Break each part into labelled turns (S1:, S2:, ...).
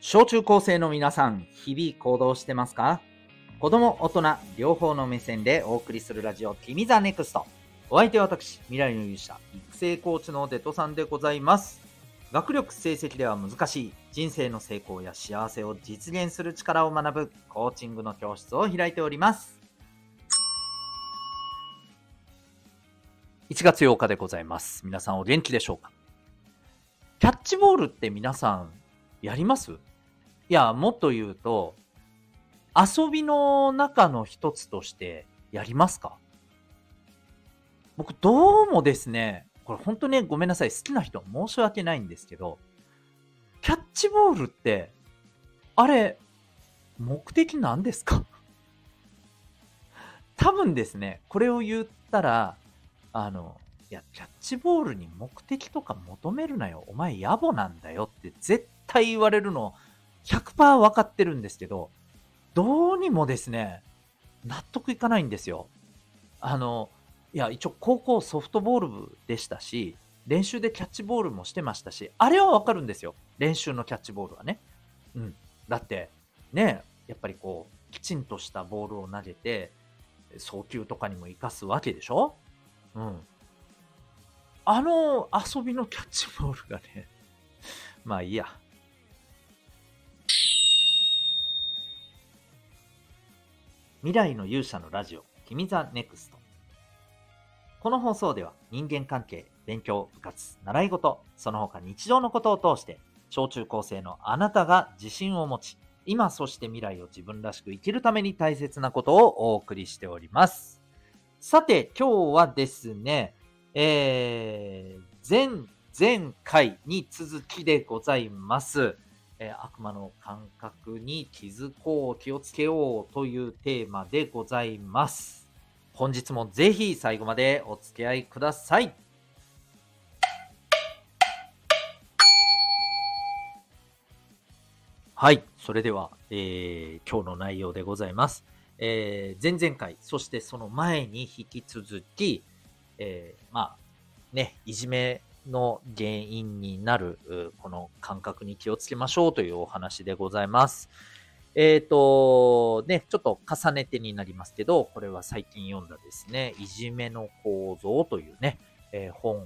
S1: 小中高生の皆さん、日々行動してますか？子供、大人、両方の目線でお送りするラジオ、君 the Next。お相手は私、未来の勇者、育成コーチのデトさんでございます。学力成績では難しい人生の成功や幸せを実現する力を学ぶコーチングの教室を開いております。1月8日でございます。皆さんお元気でしょうか？キャッチボールって皆さんやります？いや、もっと言うと、遊びの中の一つとしてやりますか？僕、どうもですね、これ本当にごめんなさい、好きな人申し訳ないんですけど、キャッチボールって、あれ、目的なんですか？多分ですね、これを言ったら、あの、いや、キャッチボールに目的とか求めるなよ。お前野暮なんだよって絶対言われるの100%分かってるんですけど、どうにもですね、納得いかないんですよ。あの、いや、一応高校ソフトボール部でしたし、練習でキャッチボールもしてましたし、あれはわかるんですよ。練習のキャッチボールはね。うん。だって、ね、やっぱりこう、きちんとしたボールを投げて、送球とかにも活かすわけでしょ？うん。あの遊びのキャッチボールがね、まあいいや。未来の勇者のラジオ、君 the Next。この放送では人間関係、勉強、部活、習い事、その他日常のことを通して、小中高生のあなたが自信を持ち、今そして未来を自分らしく生きるために大切なことをお送りしております。さて、今日はですね、えー、前、前回に続きでございます。えー悪魔の感覚に気づこう、気をつけようというテーマでございます。本日もぜひ最後までお付き合いください。はい。それでは、えー今日の内容でございます。えー前々回、そしてその前に引き続き、えーまあ、ね、いじめの原因になる、この感覚に気をつけましょうというお話でございます。えっ、と、ね、ちょっと重ねてになりますけど、これは最近読んだですね、いじめの構造というね、えー本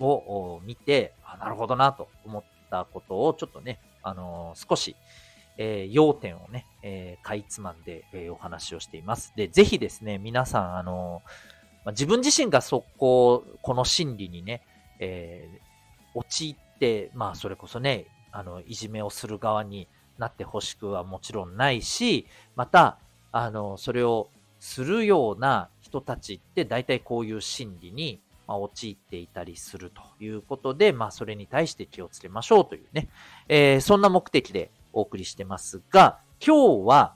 S1: を見て、あ、なるほどなと思ったことをちょっとね、あのー少し、え要点をね、えかいつまんで、えお話をしています。で、ぜひですね、皆さん、あのーまあ自分自身がそこ、この心理にね、えー陥って、まあ、それこそね、あの、いじめをする側になってほしくはもちろんないし、また、あの、それをするような人たちって大体こういう心理に、まあ、陥っていたりするということで、まあ、それに対して気をつけましょうというね、えーそんな目的でお送りしてますが、今日は、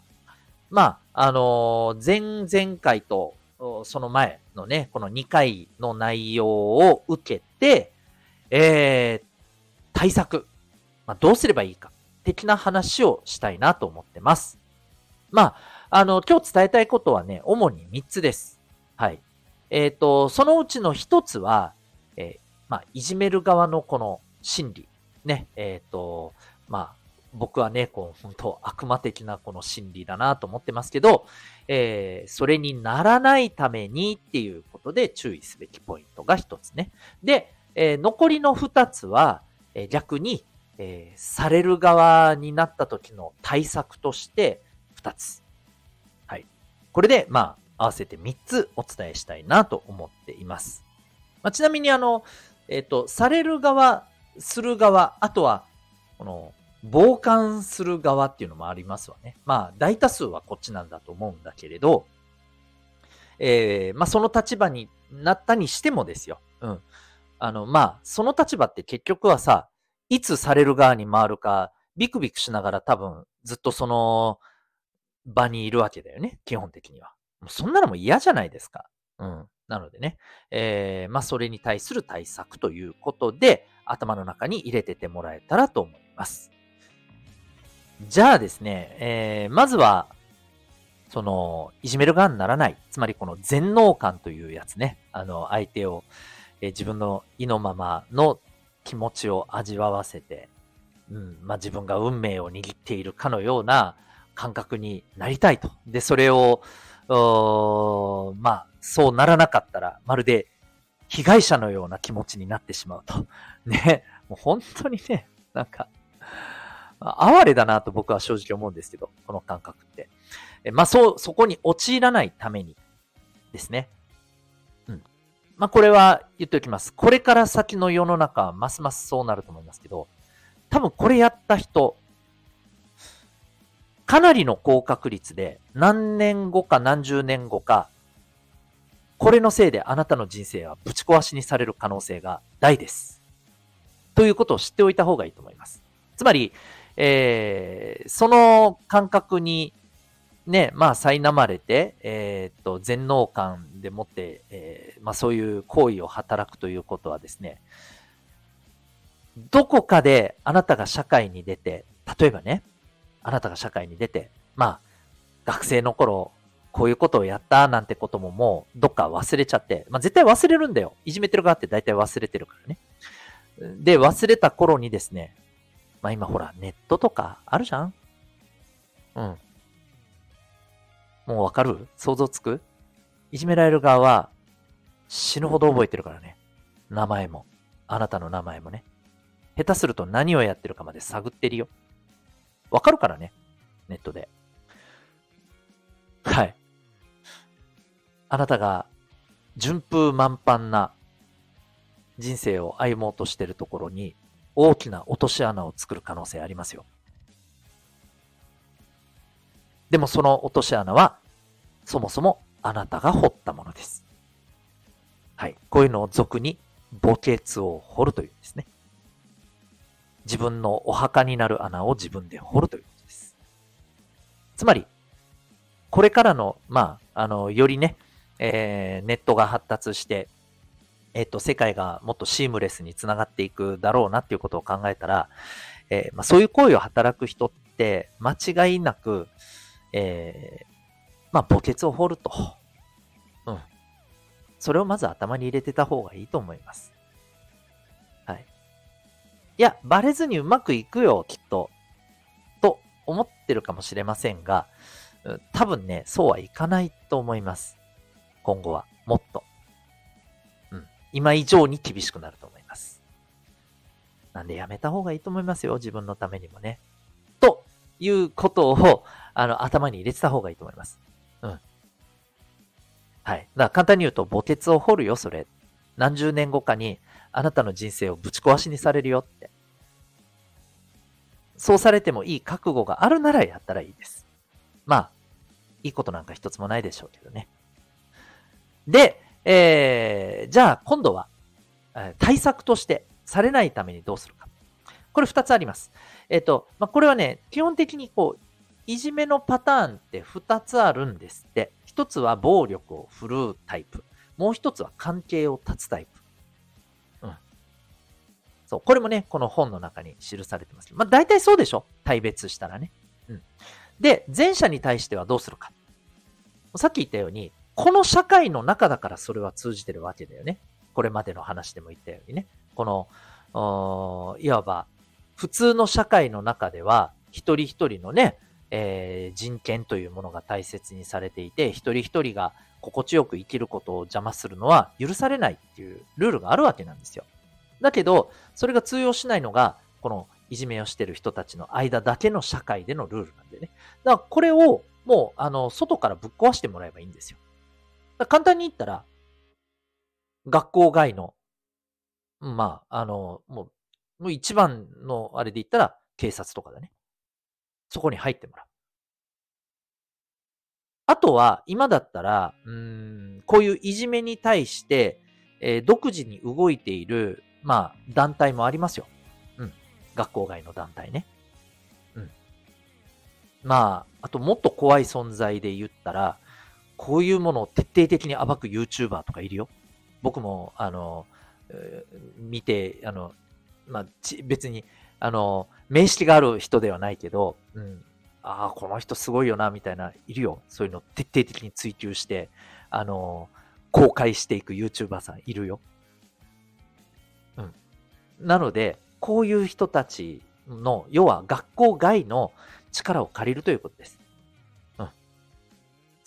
S1: まあ、あのー前々回と、その前のね、この2回の内容を受けて、えー対策、まあ、どうすればいいか、的な話をしたいなと思ってます。まあ、あの、今日伝えたいことはね、主に3つです。はい。えっ、と、そのうちの1つは、えーまあ、いじめる側のこの心理。ね、えっ、と、まあ、僕はね、こう、本当悪魔的なこの心理だなと思ってますけど、えーそれにならないためにっていうことで注意すべきポイントが1つね。で、えー残りの2つは、えー逆に、えーされる側になった時の対策として2つ。はい。これで、まあ、合わせて3つお伝えしたいなと思っています。まあ、ちなみに、あの、えっ、と、される側、する側、あとは、この、傍観する側っていうのもありますわね。まあ、大多数はこっちなんだと思うんだけれど、えーまあ、その立場になったにしてもですよ。うん。あの、まあ、その立場って結局はさ、いつされる側に回るか、ビクビクしながら多分ずっとその場にいるわけだよね。基本的には。もうそんなのも嫌じゃないですか。うん。なのでね、えーまあ、それに対する対策ということで、頭の中に入れててもらえたらと思います。じゃあですね、えーまずは、その、いじめる側にならない。つまりこの全能感というやつね。あの、相手を、えー自分の意のままの気持ちを味わわせて、うん、まあ自分が運命を握っているかのような感覚になりたいと。で、それを、まあ、そうならなかったら、まるで被害者のような気持ちになってしまうと。ね。もう本当にね、なんか、哀れだなと僕は正直思うんですけど、この感覚って。まあ、そう、そこに陥らないためにですね。うん。まあ、これは言っておきます。これから先の世の中はますますそうなると思いますけど、多分これやった人、かなりの高確率で何年後か何十年後か、これのせいであなたの人生はぶち壊しにされる可能性が大です。ということを知っておいた方がいいと思います。つまり、えー、その感覚にね、まあ、苛まれて、えー、っと、全能感でもって、えー、まあ、そういう行為を働くということはですね、どこかであなたが社会に出て、例えばね、あなたが社会に出て、まあ、学生の頃、こういうことをやったなんてことももうどっか忘れちゃって、まあ絶対忘れるんだよ。いじめてる側って大体忘れてるからね。で、忘れた頃にですね、まあ今ほら、ネットとかあるじゃん？うん。もうわかる？想像つく？いじめられる側は死ぬほど覚えてるからね。名前も。あなたの名前もね。下手すると何をやってるかまで探ってるよ。わかるからね。ネットで。はい。あなたが順風満帆な人生を歩もうとしているところに大きな落とし穴を作る可能性ありますよ。でもその落とし穴はそもそもあなたが掘ったものです。はい。こういうのを俗に墓穴を掘るというんですね。自分のお墓になる穴を自分で掘るということです。つまり、これからの、まあ、あの、よりね、えー、ネットが発達して、えっ、と、世界がもっとシームレスにつながっていくだろうなっていうことを考えたら、えー、まあ、そういう行為を働く人って間違いなく、えー、まあ、墓穴を掘ると。うん。それをまず頭に入れてた方がいいと思います。はい。いや、バレずにうまくいくよ、きっと。と思ってるかもしれませんが、多分ね、そうはいかないと思います。今後は。もっと。今以上に厳しくなると思います。なんでやめた方がいいと思いますよ。自分のためにもね。ということを、あの、頭に入れてた方がいいと思います。うん。はい。だから簡単に言うと、墓穴を掘るよ、それ。何十年後かに、あなたの人生をぶち壊しにされるよって。そうされてもいい覚悟があるならやったらいいです。まあ、いいことなんか一つもないでしょうけどね。で、えー、じゃあ今度は、対策としてされないためにどうするか。これ二つあります。えっ、ー、と、まあ、これはね、基本的にこう、いじめのパターンって二つあるんですって。一つは暴力を振るうタイプ。もう一つは関係を断つタイプ。うん。そう。これもね、この本の中に記されてます。まあ、大体そうでしょ大別したらね。うん。で、前者に対してはどうするか。さっき言ったように、この社会の中だからそれは通じてるわけだよね。これまでの話でも言ったようにね。この、いわば、普通の社会の中では、一人一人のね、えー、人権というものが大切にされていて、一人一人が心地よく生きることを邪魔するのは許されないっていうルールがあるわけなんですよ。だけど、それが通用しないのが、このいじめをしてる人たちの間だけの社会でのルールなんでね。だからこれをもう、あの、外からぶっ壊してもらえばいいんですよ。簡単に言ったら、学校外の、まあ、あの、もう、もう一番のあれで言ったら、警察とかだね。そこに入ってもらう。あとは、今だったら、うん、こういういじめに対して、えー、独自に動いている、まあ、団体もありますよ。うん。学校外の団体ね。うん。まあ、あともっと怖い存在で言ったら、こういうものを徹底的に暴く YouTuber とかいるよ。僕も、あの、見て、あの、まあ、別に、あの、面識がある人ではないけど、うん、ああ、この人すごいよな、みたいな、いるよ。そういうのを徹底的に追求して、あの、公開していく YouTuber さんいるよ。うん。なので、こういう人たちの、要は学校外の力を借りるということです。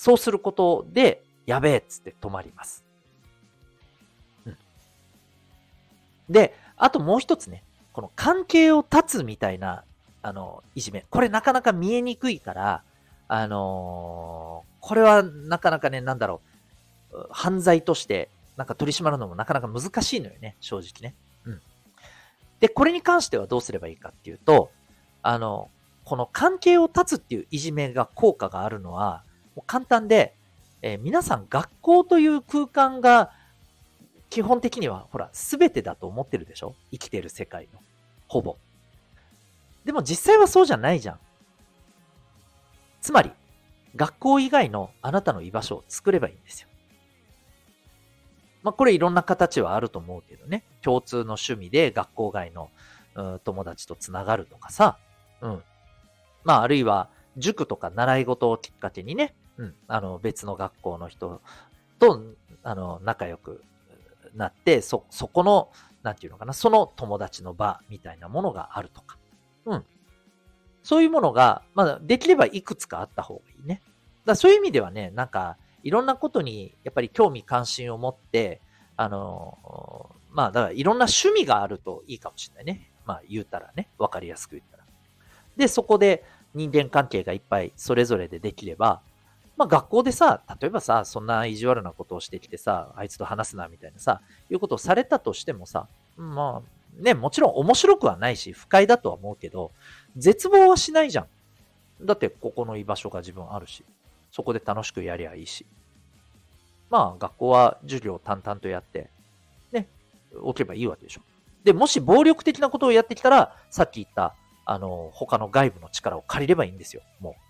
S1: そうすることで、やべえっつって止まります。うん。で、あともう一つね、この関係を断つみたいな、あの、いじめ。これなかなか見えにくいから、あのー、これはなかなかね、なんだろう、犯罪として、なんか取り締まるのもなかなか難しいのよね、正直ね。うん。で、これに関してはどうすればいいかっていうと、あの、この関係を断つっていういじめが効果があるのは、簡単で、えー、皆さん学校という空間が基本的には、ほら、全てだと思ってるでしょ？生きてる世界の。ほぼ。でも実際はそうじゃないじゃん。つまり、学校以外のあなたの居場所を作ればいいんですよ。まあ、これいろんな形はあると思うけどね。共通の趣味で学校外の、うん、友達とつながるとかさ。うん。まあ、あるいは、塾とか習い事をきっかけにね、うん、あの、別の学校の人と、あの、仲良くなって、そ、そこの、なんていうのかな、その友達の場みたいなものがあるとか。うん。そういうものが、まあ、できればいくつかあった方がいいね。だそういう意味ではね、なんか、いろんなことにやっぱり興味関心を持って、あの、まあだからいろんな趣味があるといいかもしれないね。まあ言うたらね、わかりやすく言ったら。で、そこで人間関係がいっぱいそれぞれでできれば、まあ学校でさ、例えばさ、そんな意地悪なことをしてきてさ、あいつと話すなみたいなさ、いうことをされたとしてもさ、まあね、もちろん面白くはないし、不快だとは思うけど、絶望はしないじゃん。だってここの居場所が自分あるし。そこで楽しくやりゃいいし。まあ、学校は授業を淡々とやって、ね、置けばいいわけでしょ。で、もし暴力的なことをやってきたら、さっき言った、あの、他の外部の力を借りればいいんですよ、もう。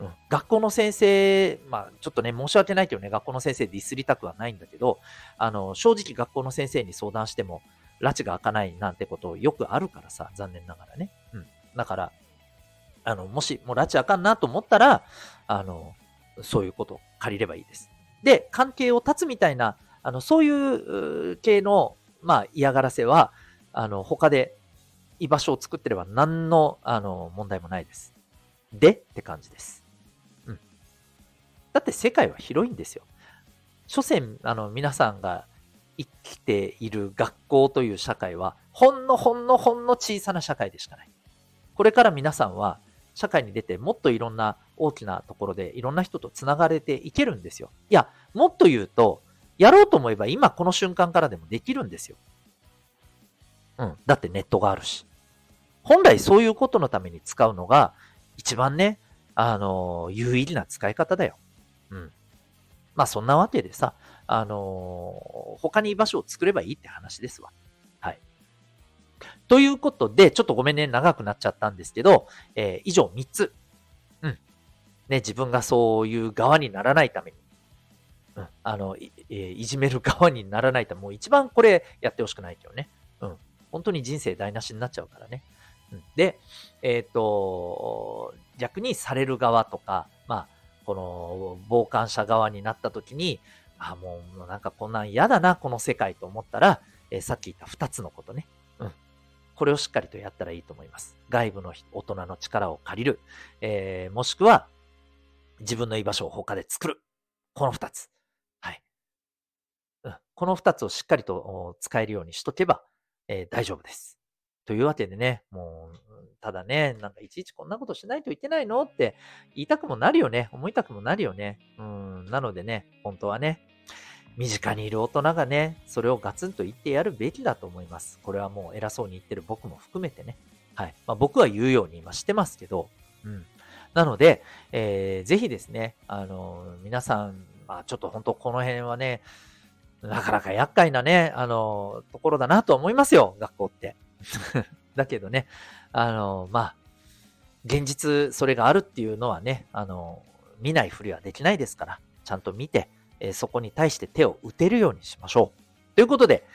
S1: うん、学校の先生、まあ、ちょっとね、申し訳ないけどね、学校の先生ディスりたくはないんだけど、あの、正直学校の先生に相談しても、拉致が開かないなんてことよくあるからさ、残念ながらね。うん。だから、あの、もし、もう拉致開かんなと思ったら、あの、そういうことを借りればいいです。で、関係を断つみたいな、あの、そういう系の、まあ、嫌がらせは、あの、他で居場所を作ってれば何の、あの、問題もないです。でって感じです。だって世界は広いんですよ。所詮、あの、皆さんが生きている学校という社会は、ほんのほんのほんの小さな社会でしかない。これから皆さんは、社会に出てもっといろんな大きなところでいろんな人と繋がれていけるんですよ。いや、もっと言うと、やろうと思えば今この瞬間からでもできるんですよ。うん。だってネットがあるし。本来そういうことのために使うのが一番ね、あの、有意義な使い方だよ。うん。まあそんなわけでさ、あの他に居場所を作ればいいって話ですわ。はいということで、ちょっとごめんね、長くなっちゃったんですけど、えー、以上3つ。うん。ね、自分がそういう側にならないために。うん。あの、い,、えー、いじめる側にならないため、もう一番これやってほしくないけどね。うん。本当に人生台無しになっちゃうからね。うん、で、えっ、ー、と、逆にされる側とか、この傍観者側になった時に、あ、もうなんかこんなん嫌だな、この世界と思ったら、えー、さっき言った2つのことね。うんこれをしっかりとやったらいいと思います。外部の大人の力を借りる。えー、もしくは、自分の居場所を他で作る。この二つ。はい。うん。この二つをしっかりと使えるようにしとけば、えー、大丈夫です。というわけでね、もう、ただね、なんかいちいちこんなことしないといけないのって言いたくもなるよね。思いたくもなるよね。うん。なのでね、本当はね、身近にいる大人がね、それをガツンと言ってやるべきだと思います。これはもう偉そうに言ってる僕も含めてね。はい。まあ、僕は言うように今してますけど、うん。なので、えー、ぜひですね、あのー、皆さん、まあちょっと本当この辺はね、なかなか厄介なね、あのー、ところだなと思いますよ、学校って。だけどね、あのまあ、現実それがあるっていうのはね、あの見ないふりはできないですから、ちゃんと見て、えそこに対して手を打てるようにしましょう。ということで、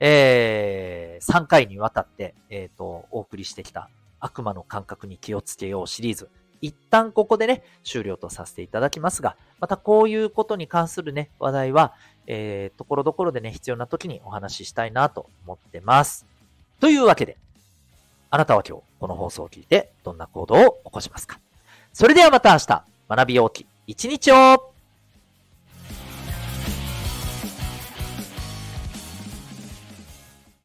S1: えー、3回にわたって、えっ、ー、と、お送りしてきた悪魔の感覚に気をつけようシリーズ。一旦ここでね、終了とさせていただきますが、またこういうことに関するね、話題は、えー、ところどころでね、必要な時にお話ししたいなと思ってます。というわけで、あなたは今日この放送を聞いてどんな行動を起こしますか？それではまた明日、学びようき一日を。